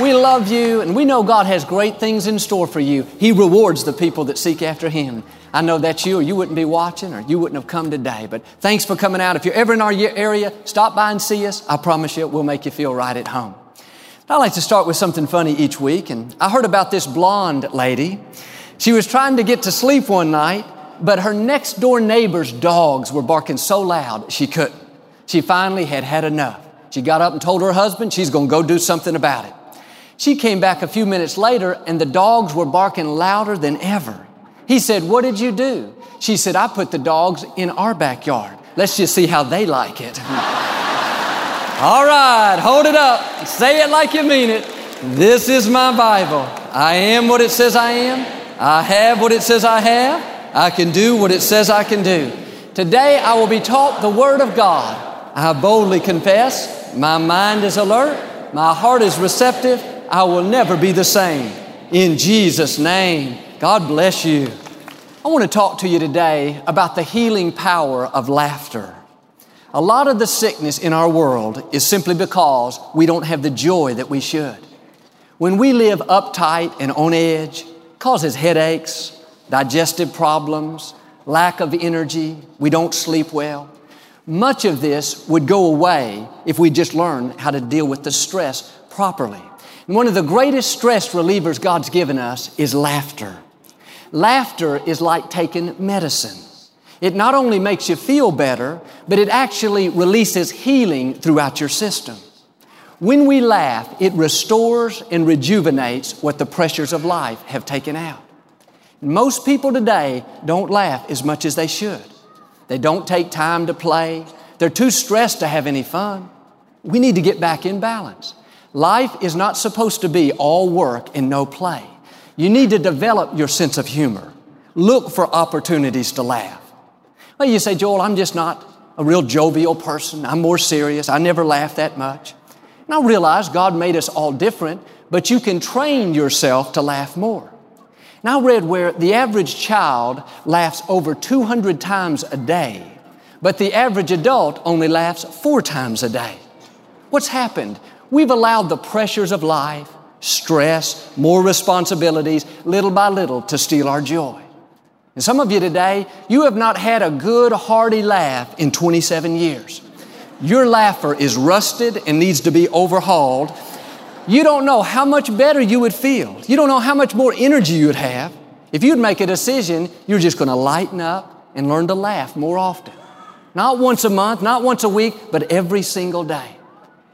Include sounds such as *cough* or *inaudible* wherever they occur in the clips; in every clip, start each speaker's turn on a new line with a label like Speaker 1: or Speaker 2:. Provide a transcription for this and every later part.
Speaker 1: We love you, and we know God has great things in store for you. He rewards the people that seek after Him. I know that's you, or you wouldn't be watching, or you wouldn't have come today. But thanks for coming out. If you're ever in our area, stop by and see us. I promise you, we'll make you feel right at home. I like to start with something funny each week, and I heard about this blonde lady. She was trying to get to sleep one night, but her next door neighbor's dogs were barking so loud she couldn't. She finally had had enough. She got up and told her husband she's going to go do something about it. She came back a few minutes later and the dogs were barking louder than ever. He said, What did you do? She said, I put the dogs in our backyard. Let's just see how they like it. *laughs* All right, hold it up. Say it like you mean it. This is my Bible. I am what it says I am. I have what it says I have. I can do what it says I can do. Today I will be taught the Word of God. I boldly confess, my mind is alert, my heart is receptive, I will never be the same. In Jesus' name, God bless you. I want to talk to you today about the healing power of laughter. A lot of the sickness in our world is simply because we don't have the joy that we should. When we live uptight and on edge, causes headaches, digestive problems, lack of energy, we don't sleep well. Much of this would go away if we just learn how to deal with the stress properly. And one of the greatest stress relievers God's given us is laughter. Laughter is like taking medicine. It not only makes you feel better, but it actually releases healing throughout your system. When we laugh, it restores and rejuvenates what the pressures of life have taken out. Most people today don't laugh as much as they should. They don't take time to play. They're too stressed to have any fun. We need to get back in balance. Life is not supposed to be all work and no play. You need to develop your sense of humor. Look for opportunities to laugh. Well, you say, Joel, I'm just not a real jovial person. I'm more serious. I never laugh that much. And I realize God made us all different, but you can train yourself to laugh more. Now, I read where the average child laughs over 200 times a day, but the average adult only laughs four times a day. What's happened? We've allowed the pressures of life, stress, more responsibilities, little by little to steal our joy. And some of you today, you have not had a good, hearty laugh in 27 years. Your laugher is rusted and needs to be overhauled you don't know how much better you would feel. You don't know how much more energy you'd have. If you'd make a decision, you're just going to lighten up and learn to laugh more often. Not once a month, not once a week, but every single day.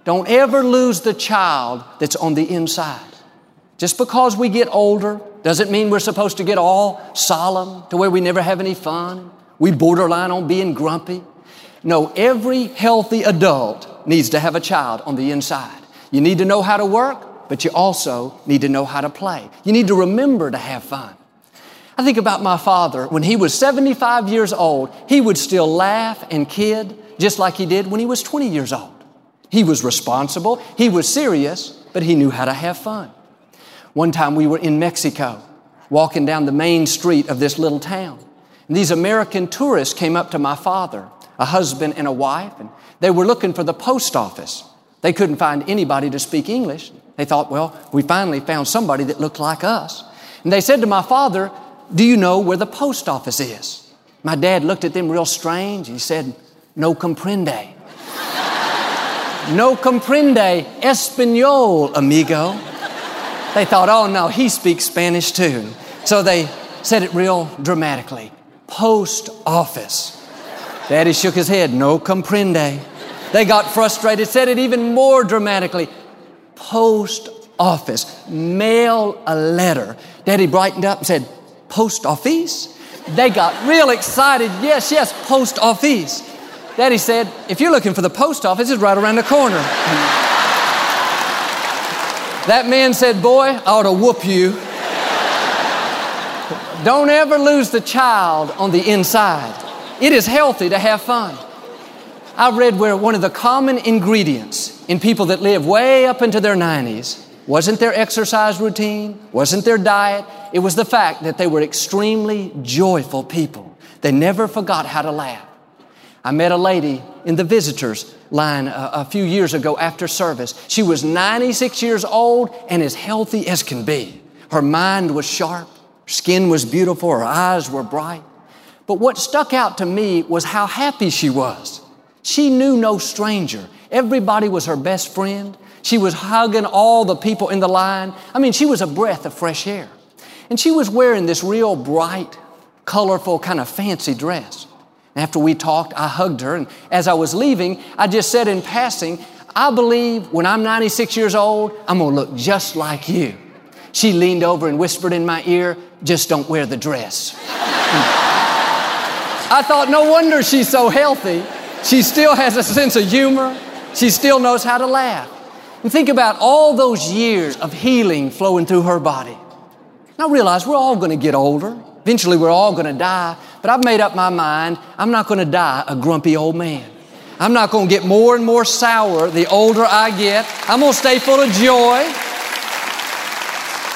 Speaker 1: Don't ever lose the child that's on the inside. Just because we get older doesn't mean we're supposed to get all solemn to where we never have any fun. We borderline on being grumpy. No, every healthy adult needs to have a child on the inside. You need to know how to work, but you also need to know how to play. You need to remember to have fun. I think about my father. When he was 75 years old, he would still laugh and kid just like he did when he was 20 years old. He was responsible, he was serious, but he knew how to have fun. One time we were in Mexico, walking down the main street of this little town. And these American tourists came up to my father, a husband and a wife, and they were looking for the post office. They couldn't find anybody to speak English. They thought, well, we finally found somebody that looked like us. And they said to my father, Do you know where the post office is? My dad looked at them real strange. He said, No comprende. No comprende Espanol, amigo. They thought, oh no, he speaks Spanish too. So they said it real dramatically. Post office. Daddy shook his head, no comprende. They got frustrated, said it even more dramatically. Post office, mail a letter. Daddy brightened up and said, Post office? They got real excited. Yes, yes, post office. Daddy said, If you're looking for the post office, it's right around the corner. that man said, Boy, I ought to whoop you. Don't ever lose the child on the inside. It is healthy to have fun. I read where one of the common ingredients in people that live way up into their 90s wasn't their exercise routine, wasn't their diet, it was the fact that they were extremely joyful people. They never forgot how to laugh. I met a lady in the visitors line a, a, few years ago after service. She was 96 years old and as healthy as can be. Her mind was sharp, her skin was beautiful, her eyes were bright. But what stuck out to me was how happy she was. She knew no stranger. Everybody was her best friend. She was hugging all the people in the line. I mean, she was a breath of fresh air. And she was wearing this real bright, colorful, kind of fancy dress. After we talked, I hugged her, and as I was leaving, I just said in passing, I believe when I'm 96 years old, I'm gonna look just like you. She leaned over and whispered in my ear, just don't wear the dress. I thought, no wonder she's so healthy. She still has a sense of humor. She still knows how to laugh. And think about all those years of healing flowing through her body. Now realize we're all going to get older. Eventually we're all going to die. But I've made up my mind I'm not going to die a grumpy old man. I'm not going to get more and more sour the older I get. I'm going to stay full of joy.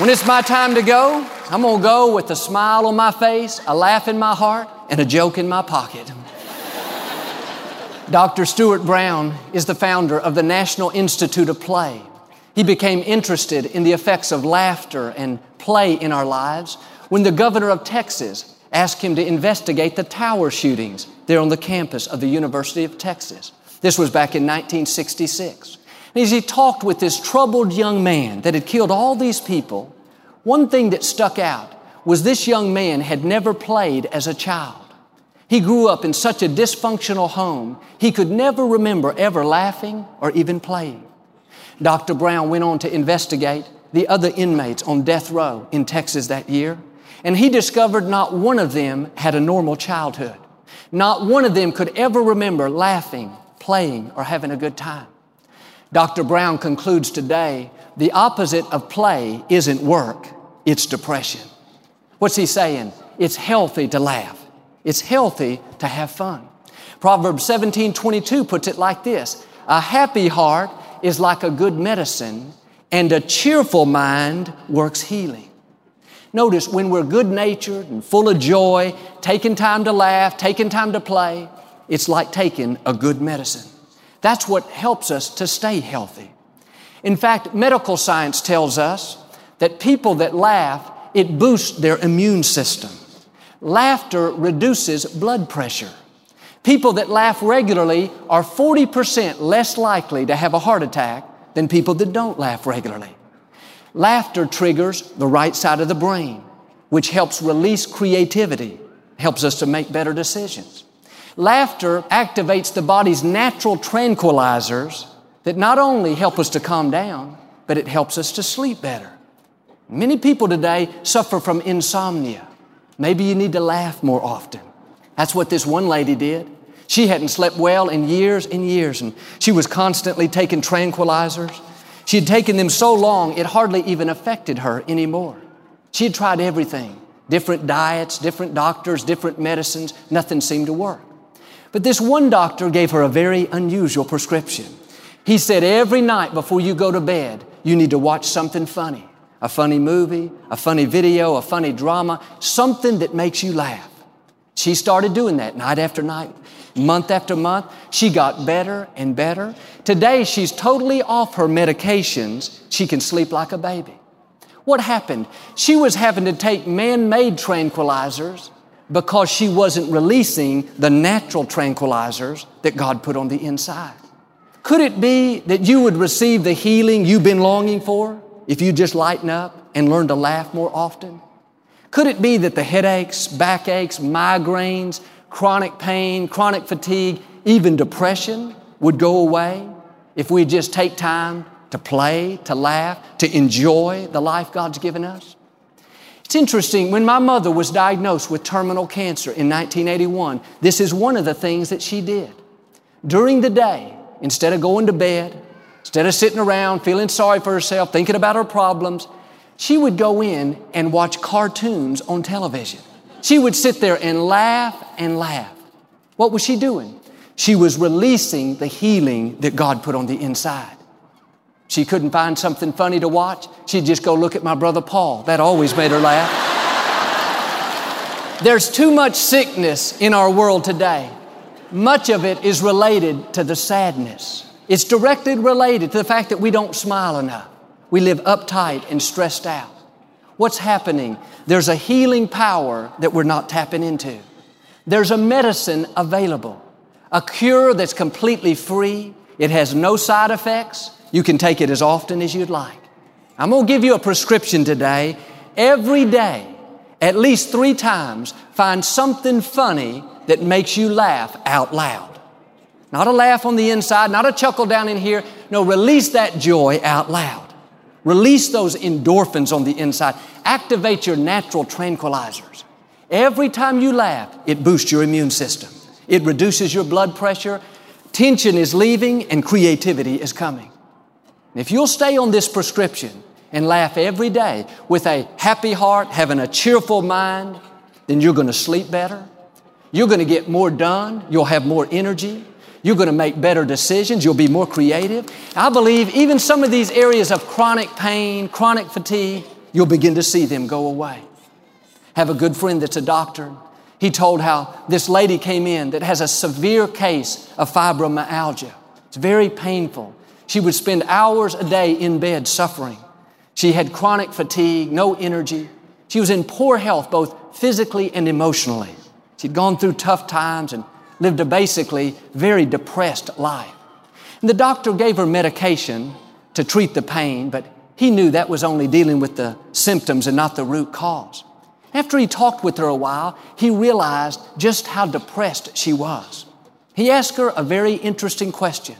Speaker 1: When it's my time to go, I'm going to go with a smile on my face, a laugh in my heart, and a joke in my pocket. *laughs* Dr. Stuart Brown is the founder of the National Institute of Play. He became interested in the effects of laughter and play in our lives when the governor of Texas asked him to investigate the tower shootings there on the campus of the University of Texas. This was back in 1966. And as he talked with this troubled young man that had killed all these people, one thing that stuck out was this young man had never played as a child. He grew up in such a dysfunctional home, he could never remember ever laughing or even playing. Dr. Brown went on to investigate the other inmates on death row in Texas that year, and he discovered not one of them had a normal childhood. Not one of them could ever remember laughing, playing, or having a good time. Dr. Brown concludes today the opposite of play isn't work, it's depression. What's he saying? It's healthy to laugh. It's healthy to have fun. Proverbs 17 22 puts it like this A happy heart is like a good medicine, and a cheerful mind works healing. Notice when we're good natured and full of joy, taking time to laugh, taking time to play, it's like taking a good medicine. That's what helps us to stay healthy. In fact, medical science tells us that people that laugh, it boosts their immune system. Laughter reduces blood pressure. People that laugh regularly are 40% less likely to have a heart attack than people that don't laugh regularly. Laughter triggers the right side of the brain, which helps release creativity, helps us to make better decisions. Laughter activates the body's natural tranquilizers that not only help us to calm down, but it helps us to sleep better. Many people today suffer from insomnia. Maybe you need to laugh more often. That's what this one lady did. She hadn't slept well in years and years, and she was constantly taking tranquilizers. She had taken them so long, it hardly even affected her anymore. She had tried everything different diets, different doctors, different medicines. Nothing seemed to work. But this one doctor gave her a very unusual prescription. He said, Every night before you go to bed, you need to watch something funny a funny movie, a funny video, a funny drama, something that makes you laugh. She started doing that night after night, month after month. She got better and better. Today, she's totally off her medications. She can sleep like a baby. What happened? She was having to take man made tranquilizers because she wasn't releasing the natural tranquilizers that God put on the inside. Could it be that you would receive the healing you've been longing for? if you just lighten up and learn to laugh more often? Could it be that the headaches, backaches, migraines, chronic pain, chronic fatigue, even depression would go away if we just take time to play, to laugh, to enjoy the life God's given us? It's interesting, when my mother was diagnosed with terminal cancer in 1981, this is one of the things that she did. During the day, instead of going to bed, Instead of sitting around feeling sorry for herself, thinking about her problems, she would go in and watch cartoons on television. She would sit there and laugh and laugh. What was she doing? She was releasing the healing that God put on the inside. She couldn't find something funny to watch. She'd just go look at my brother Paul. That always made her laugh. There's too much sickness in our world today. Much of it is related to the sadness. It's directly related to the fact that we don't smile enough. We live uptight and stressed out. What's happening? There's a healing power that we're not tapping into. There's a medicine available a cure that's completely free. It has no side effects. You can take it as often as you'd like. I'm going to give you a prescription today. Every day, at least three times, find something funny that makes you laugh out loud. Not a laugh on the inside, not a chuckle down in here. No, release that joy out loud. Release those endorphins on the inside. Activate your natural tranquilizers. Every time you laugh, it boosts your immune system. It reduces your blood pressure. Tension is leaving and creativity is coming. If you'll stay on this prescription and laugh every day with a happy heart, having a cheerful mind, then you're going to sleep better. You're going to get more done. You'll have more energy. You're going to make better decisions. You'll be more creative. I believe even some of these areas of chronic pain, chronic fatigue, you'll begin to see them go away. Have a good friend that's a doctor. He told how this lady came in that has a severe case of fibromyalgia. It's very painful. She would spend hours a day in bed suffering. She had chronic fatigue, no energy. She was in poor health, both physically and emotionally. She'd gone through tough times and lived a basically very depressed life. And the doctor gave her medication to treat the pain, but he knew that was only dealing with the symptoms and not the root cause. After he talked with her a while, he realized just how depressed she was. He asked her a very interesting question.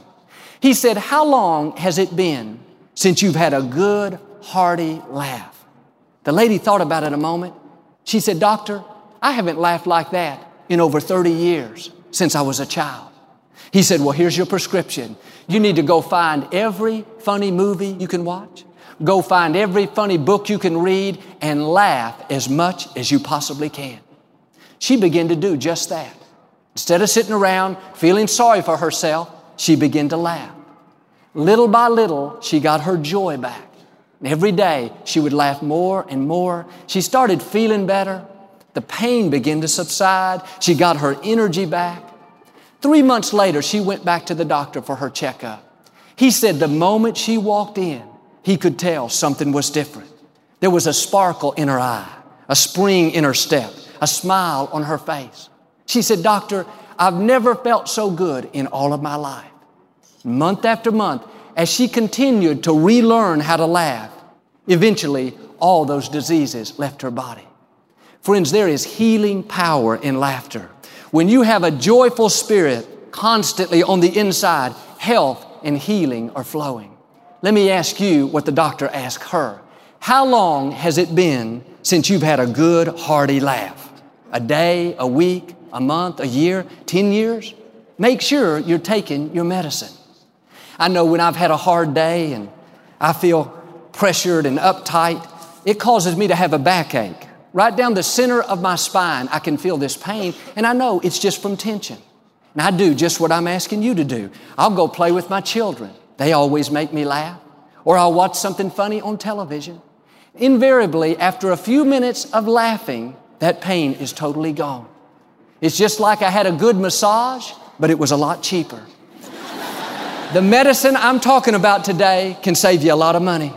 Speaker 1: He said, How long has it been since you've had a good, hearty laugh? The lady thought about it a moment. She said, Doctor, I haven't laughed like that in over 30 years since I was a child. He said, Well, here's your prescription. You need to go find every funny movie you can watch, Go find every funny book you can read and laugh as much as you possibly can. She began to do just that. Instead of sitting around feeling sorry for herself, she began to laugh. Little by little, she got her joy back. Every day, she would laugh more and more. She started feeling better. The pain began to subside. She got her energy back. Three months later, she went back to the doctor for her checkup. He said the moment she walked in, he could tell something was different. There was a sparkle in her eye, a spring in her step, a smile on her face. She said, Doctor, I've never felt so good in all of my life. Month after month, as she continued to relearn how to laugh, eventually all those diseases left her body. Friends, there is healing power in laughter. When you have a joyful spirit constantly on the inside, health and healing are flowing. Let me ask you what the doctor asked her. How long has it been since you've had a good, hearty laugh? A day, a week, a month, a year, 10 years? Make sure you're taking your medicine. I know when I've had a hard day and I feel pressured and uptight, it causes me to have a backache. Right down the center of my spine, I can feel this pain, and I know it's just from tension. And I do just what I'm asking you to do. I'll go play with my children. They always make me laugh. Or I'll watch something funny on television. Invariably, after a few minutes of laughing, that pain is totally gone. It's just like I had a good massage, but it was a lot cheaper. *laughs* the medicine I'm talking about today can save you a lot of money.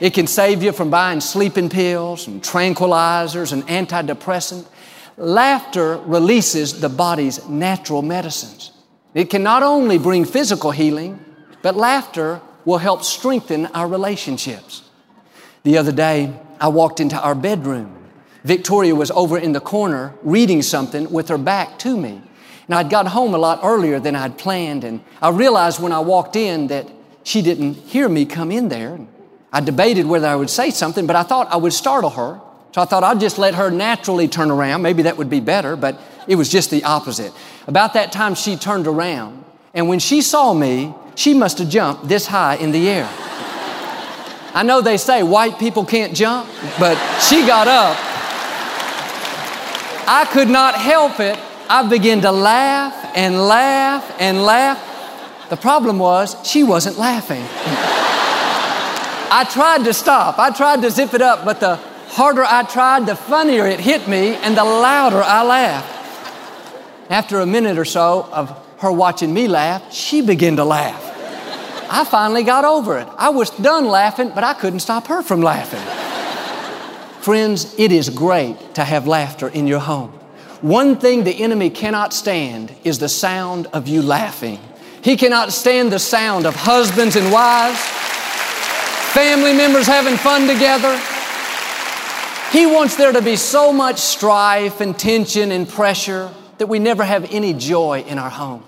Speaker 1: It can save you from buying sleeping pills and tranquilizers and antidepressant. Laughter releases the body's natural medicines. It can not only bring physical healing, but laughter will help strengthen our relationships. The other day, I walked into our bedroom. Victoria was over in the corner reading something with her back to me. And I'd got home a lot earlier than I'd planned, and I realized when I walked in that she didn't hear me come in there. I debated whether I would say something, but I thought I would startle her. So I thought I'd just let her naturally turn around. Maybe that would be better, but it was just the opposite. About that time, she turned around, and when she saw me, she must have jumped this high in the air. I know they say white people can't jump, but she got up. I could not help it. I began to laugh and laugh and laugh. The problem was she wasn't laughing. I tried to stop. I tried to zip it up, but the harder I tried, the funnier it hit me and the louder I laughed. After a minute or so of her watching me laugh, she began to laugh. I finally got over it. I was done laughing, but I couldn't stop her from laughing. Friends, it is great to have laughter in your home. One thing the enemy cannot stand is the sound of you laughing. He cannot stand the sound of husbands and wives, family members having fun together. He wants there to be so much strife and tension and pressure that we never have any joy in our home.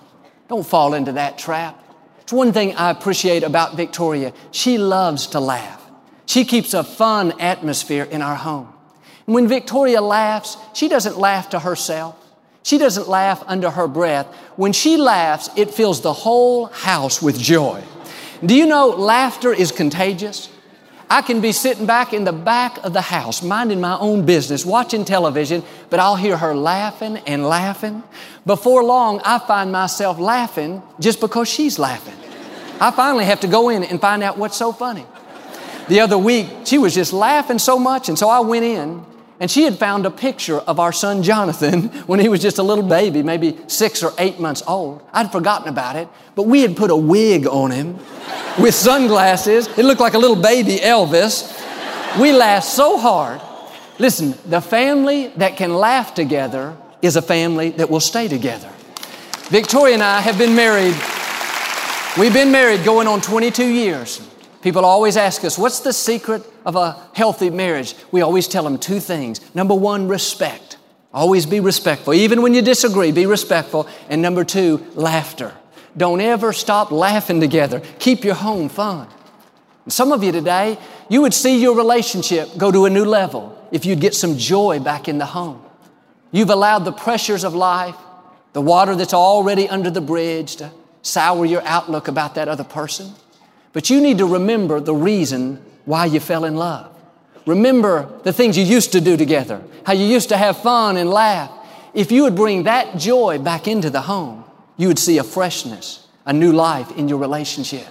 Speaker 1: Don't fall into that trap. It's one thing I appreciate about Victoria. She loves to laugh. She keeps a fun atmosphere in our home. And when Victoria laughs, she doesn't laugh to herself. She doesn't laugh under her breath. When she laughs, it fills the whole house with joy. Do you know laughter is contagious? I can be sitting back in the back of the house, minding my own business, watching television, but I'll hear her laughing and laughing. Before long, I find myself laughing just because she's laughing. I finally have to go in and find out what's so funny. The other week, she was just laughing so much, and so I went in and she had found a picture of our son Jonathan *laughs* when he was just a little baby, maybe six or eight months old. I'd forgotten about it, but we had put a wig on him *laughs* with sunglasses. It looked like a little baby Elvis. We laughed so hard. Listen, the family that can laugh together is a family that will stay together. Victoria and I have been married. We've been married going on 22 years. People always ask us, what's the secret of a healthy marriage? We always tell them two things. Number one, respect. Always be respectful. Even when you disagree, be respectful. And number two, laughter. Don't ever stop laughing together. Keep your home fun. And some of you today, you would see your relationship go to a new level if you'd get some joy back in the home. You've allowed the pressures of life, the water that's already under the bridge to sour your outlook about that other person. But you need to remember the reason why you fell in love. Remember the things you used to do together, how you used to have fun and laugh. If you would bring that joy back into the home, you would see a freshness, a new life in your relationship.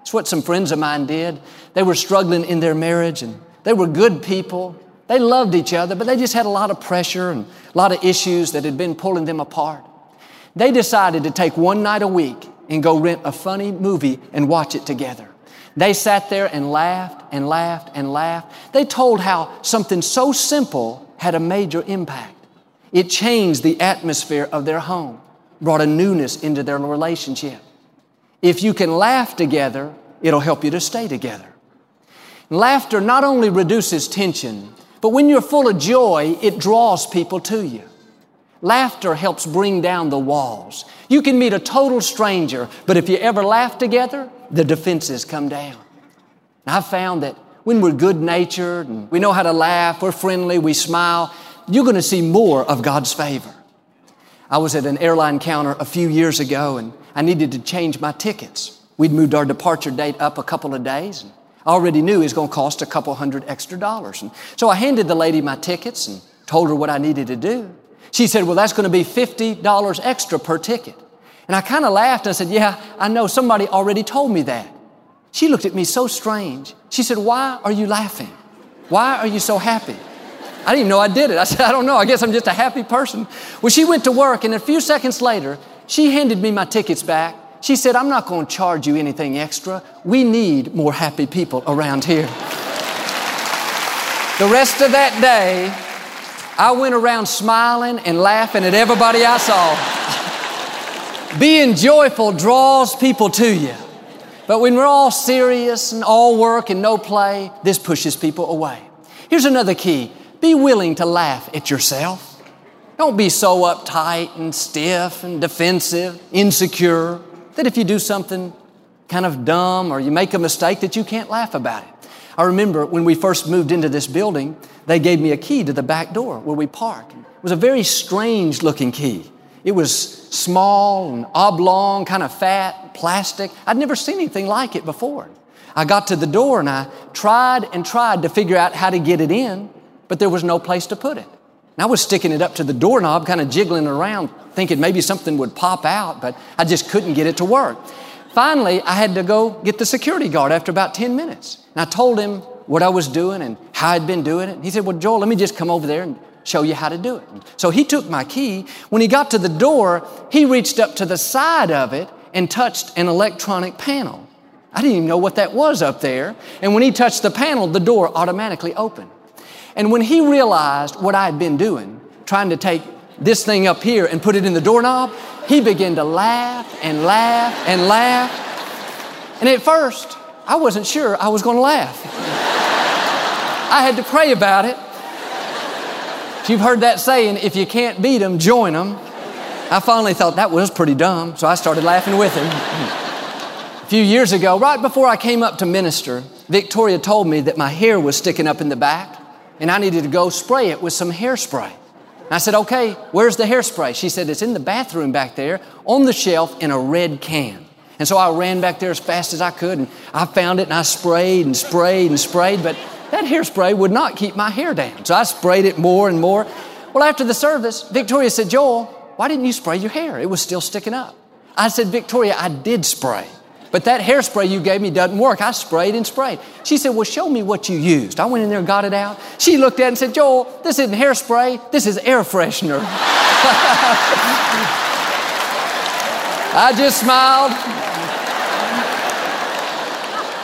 Speaker 1: It's what some friends of mine did. They were struggling in their marriage and they were good people. They loved each other, but they just had a lot of pressure and a lot of issues that had been pulling them apart. They decided to take one night a week and go rent a funny movie and watch it together. They sat there and laughed and laughed and laughed. They told how something so simple had a major impact. It changed the atmosphere of their home, brought a newness into their relationship. If you can laugh together, it'll help you to stay together. Laughter not only reduces tension, but when you're full of joy, it draws people to you. Laughter helps bring down the walls. You can meet a total stranger, but if you ever laugh together, the defenses come down. And I've found that when we're good natured and we know how to laugh, we're friendly, we smile, you're going to see more of God's favor. I was at an airline counter a few years ago and I needed to change my tickets. We'd moved our departure date up a couple of days. And I already knew it was going to cost a couple hundred extra dollars. And so I handed the lady my tickets and told her what I needed to do. She said, Well, that's going to be $50 extra per ticket. And I kind of laughed. I said, Yeah, I know somebody already told me that. She looked at me so strange. She said, Why are you laughing? Why are you so happy? I didn't even know I did it. I said, I don't know. I guess I'm just a happy person. Well, she went to work, and a few seconds later, she handed me my tickets back. She said, I'm not going to charge you anything extra. We need more happy people around here. the rest of that day, I went around smiling and laughing at everybody I saw. Being joyful draws people to you. But when we're all serious and all work and no play, this pushes people away. Here's another key be willing to laugh at yourself. Don't be so uptight and stiff and defensive, insecure, that if you do something kind of dumb or you make a mistake that you can't laugh about it. I remember when we first moved into this building, they gave me a key to the back door where we park. It was a very strange looking key. It was small and oblong, kind of fat, plastic. I'd never seen anything like it before. I got to the door and I tried and tried to figure out how to get it in, but there was no place to put it. And I was sticking it up to the doorknob, kind of jiggling around, thinking maybe something would pop out, but I just couldn't get it to work. Finally, I had to go get the security guard after about 10 minutes. And I told him what I was doing and how I'd been doing it. And he said, Well, Joel, let me just come over there and show you how to do it. So he took my key. When he got to the door, he reached up to the side of it and touched an electronic panel. I didn't even know what that was up there. And when he touched the panel, the door automatically opened. And when he realized what I had been doing, trying to take this thing up here and put it in the doorknob, he began to laugh and laugh and laugh. And at first, I wasn't sure I was going to laugh. I had to pray about it. You've heard that saying, if you can't beat them, join them. I finally thought that was pretty dumb, so I started laughing with him. A few years ago, right before I came up to minister, Victoria told me that my hair was sticking up in the back and I needed to go spray it with some hairspray. I said, okay, where's the hairspray? She said, it's in the bathroom back there on the shelf in a red can. And so I ran back there as fast as I could and I found it and I sprayed and sprayed and sprayed, but that hairspray would not keep my hair down. So I sprayed it more and more. Well, after the service, Victoria said, Joel, why didn't you spray your hair? It was still sticking up. I said, Victoria, I did spray. But that hairspray you gave me doesn't work. I sprayed and sprayed. She said, Well, show me what you used. I went in there and got it out. She looked at it and said, Joel, this isn't hairspray, this is air freshener. *laughs* I just smiled.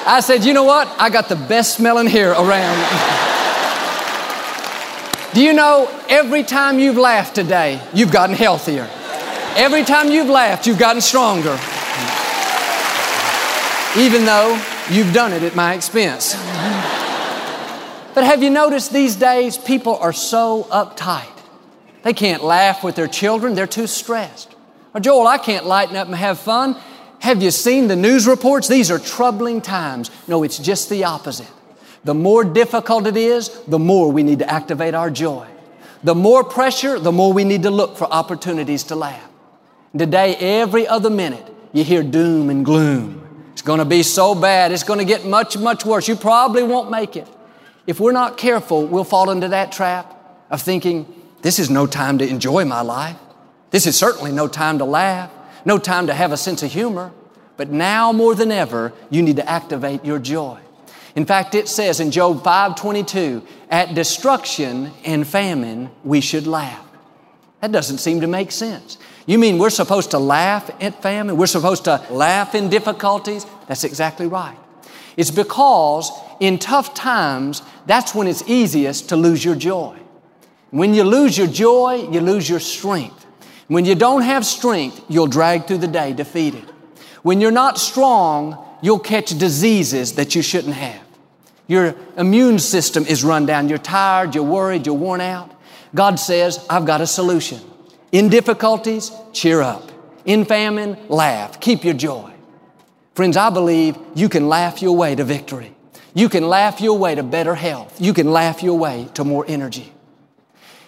Speaker 1: I said, You know what? I got the best smelling hair around. *laughs* Do you know every time you've laughed today, you've gotten healthier? Every time you've laughed, you've gotten stronger even though you've done it at my expense. but have you noticed these days people are so uptight? They can't laugh with their children, they're too stressed. Or, Joel, I can't lighten up and have fun. Have you seen the news reports? These are troubling times. No, it's just the opposite. The more difficult it is, the more we need to activate our joy. The more pressure, the more we need to look for opportunities to laugh. Today, every other minute, you hear doom and gloom. It's going to be so bad. It's going to get much, much worse. You probably won't make it. If we're not careful, we'll fall into that trap of thinking, this is no time to enjoy my life. This is certainly no time to laugh, no time to have a sense of humor. But now more than ever, you need to activate your joy. In fact, it says in Job 5:22, at destruction and famine we should laugh. That doesn't seem to make sense. You mean we're supposed to laugh at famine? We're supposed to laugh in difficulties? That's exactly right. It's because in tough times, that's when it's easiest to lose your joy. When you lose your joy, you lose your strength. When you don't have strength, you'll drag through the day defeated. When you're not strong, you'll catch diseases that you shouldn't have. Your immune system is run down. You're tired, you're worried, you're worn out. God says, I've got a solution. In difficulties, cheer up. In famine, laugh. Keep your joy. Friends, I believe you can laugh your way to victory. You can laugh your way to better health. You can laugh your way to more energy.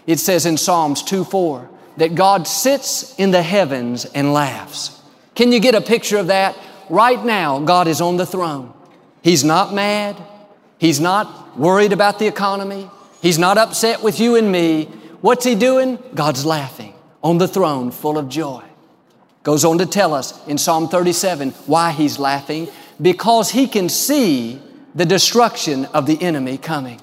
Speaker 1: It says in Psalms 2 4 that God sits in the heavens and laughs. Can you get a picture of that? Right now, God is on the throne. He's not mad. He's not worried about the economy. He's not upset with you and me. What's He doing? God's laughing on the throne full of joy. Goes on to tell us in Psalm 37 why he's laughing. Because he can see the destruction of the enemy coming.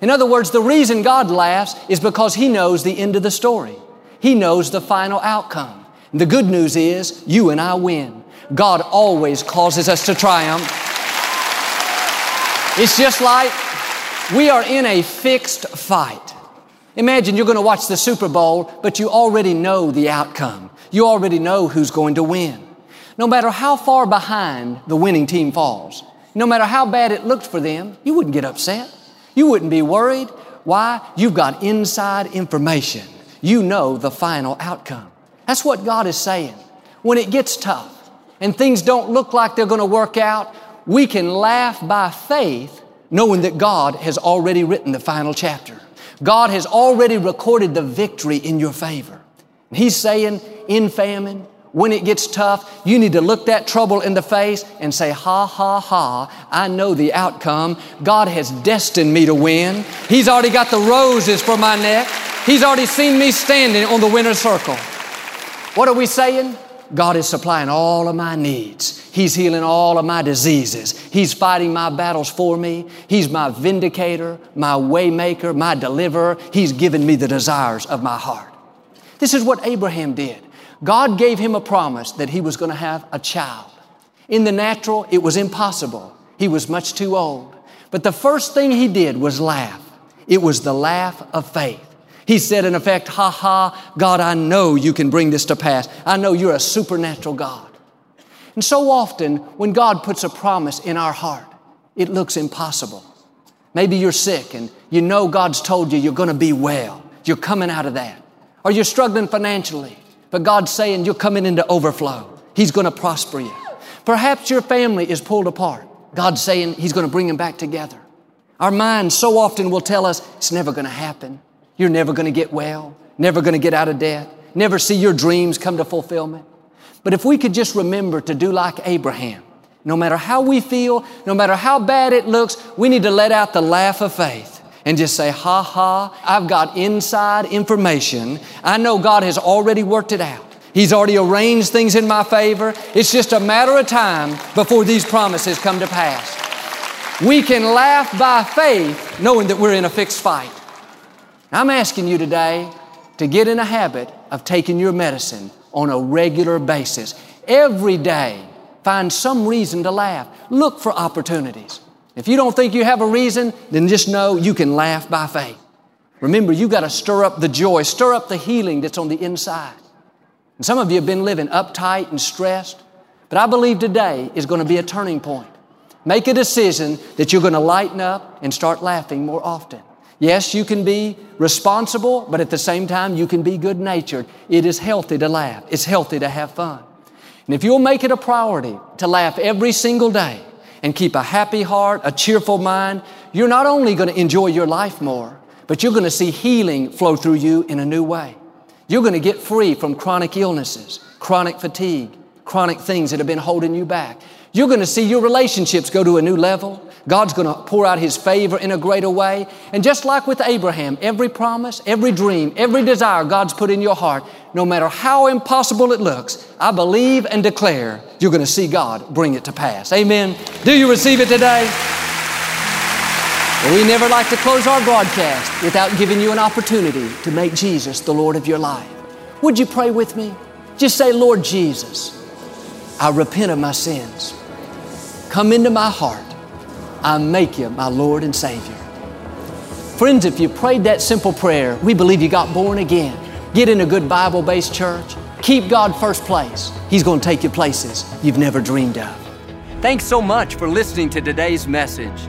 Speaker 1: In other words, the reason God laughs is because he knows the end of the story. He knows the final outcome. The good news is you and I win. God always causes us to triumph. It's just like we are in a fixed fight. Imagine you're going to watch the Super Bowl, but you already know the outcome. You already know who's going to win. No matter how far behind the winning team falls, no matter how bad it looked for them, you wouldn't get upset. You wouldn't be worried. Why? You've got inside information. You know the final outcome. That's what God is saying. When it gets tough and things don't look like they're going to work out, we can laugh by faith knowing that God has already written the final chapter. God has already recorded the victory in your favor. He's saying, in famine, when it gets tough, you need to look that trouble in the face and say, ha, ha, ha, I know the outcome. God has destined me to win. He's already got the roses for my neck. He's already seen me standing on the winner's circle. What are we saying? God is supplying all of my needs. He's healing all of my diseases. He's fighting my battles for me. He's my vindicator, my waymaker, my deliverer. He's given me the desires of my heart. This is what Abraham did. God gave him a promise that he was going to have a child. In the natural, it was impossible. He was much too old. But the first thing he did was laugh. It was the laugh of faith. He said, in effect, Ha ha, God, I know you can bring this to pass. I know you're a supernatural God. And so often, when God puts a promise in our heart, it looks impossible. Maybe you're sick and you know God's told you you're going to be well. You're coming out of that. Or you're struggling financially, but God's saying you're coming into overflow. He's going to prosper you. Perhaps your family is pulled apart. God's saying He's going to bring them back together. Our minds so often will tell us it's never going to happen. You're never going to get well, never going to get out of debt, never see your dreams come to fulfillment. But if we could just remember to do like Abraham, no matter how we feel, no matter how bad it looks, we need to let out the laugh of faith and just say, ha ha, I've got inside information. I know God has already worked it out. He's already arranged things in my favor. It's just a matter of time before these promises come to pass. We can laugh by faith knowing that we're in a fixed fight. I'm asking you today to get in a habit of taking your medicine on a regular basis. Every day, find some reason to laugh. Look for opportunities. If you don't think you have a reason, then just know you can laugh by faith. Remember, you got to stir up the joy, stir up the healing that's on the inside. And some of you have been living uptight and stressed, but I believe today is going to be a turning point. Make a decision that you're going to lighten up and start laughing more often. Yes, you can be responsible, but at the same time, you can be good natured. It is healthy to laugh. It's healthy to have fun. And if you'll make it a priority to laugh every single day and keep a happy heart, a cheerful mind, you're not only going to enjoy your life more, but you're going to see healing flow through you in a new way. You're going to get free from chronic illnesses, chronic fatigue, chronic things that have been holding you back. You're going to see your relationships go to a new level. God's going to pour out His favor in a greater way. And just like with Abraham, every promise, every dream, every desire God's put in your heart, no matter how impossible it looks, I believe and declare you're going to see God bring it to pass. Amen. Do you receive it today? We never like to close our broadcast without giving you an opportunity to make Jesus the Lord of your life. Would you pray with me? Just say, Lord Jesus, I repent of my sins. Come into my heart I make you my Lord and Savior. Friends, if you prayed that simple prayer, we believe you got born again. Get in a good Bible based church. Keep God first place. He's going to take you places you've never dreamed of.
Speaker 2: Thanks so much for listening to today's message.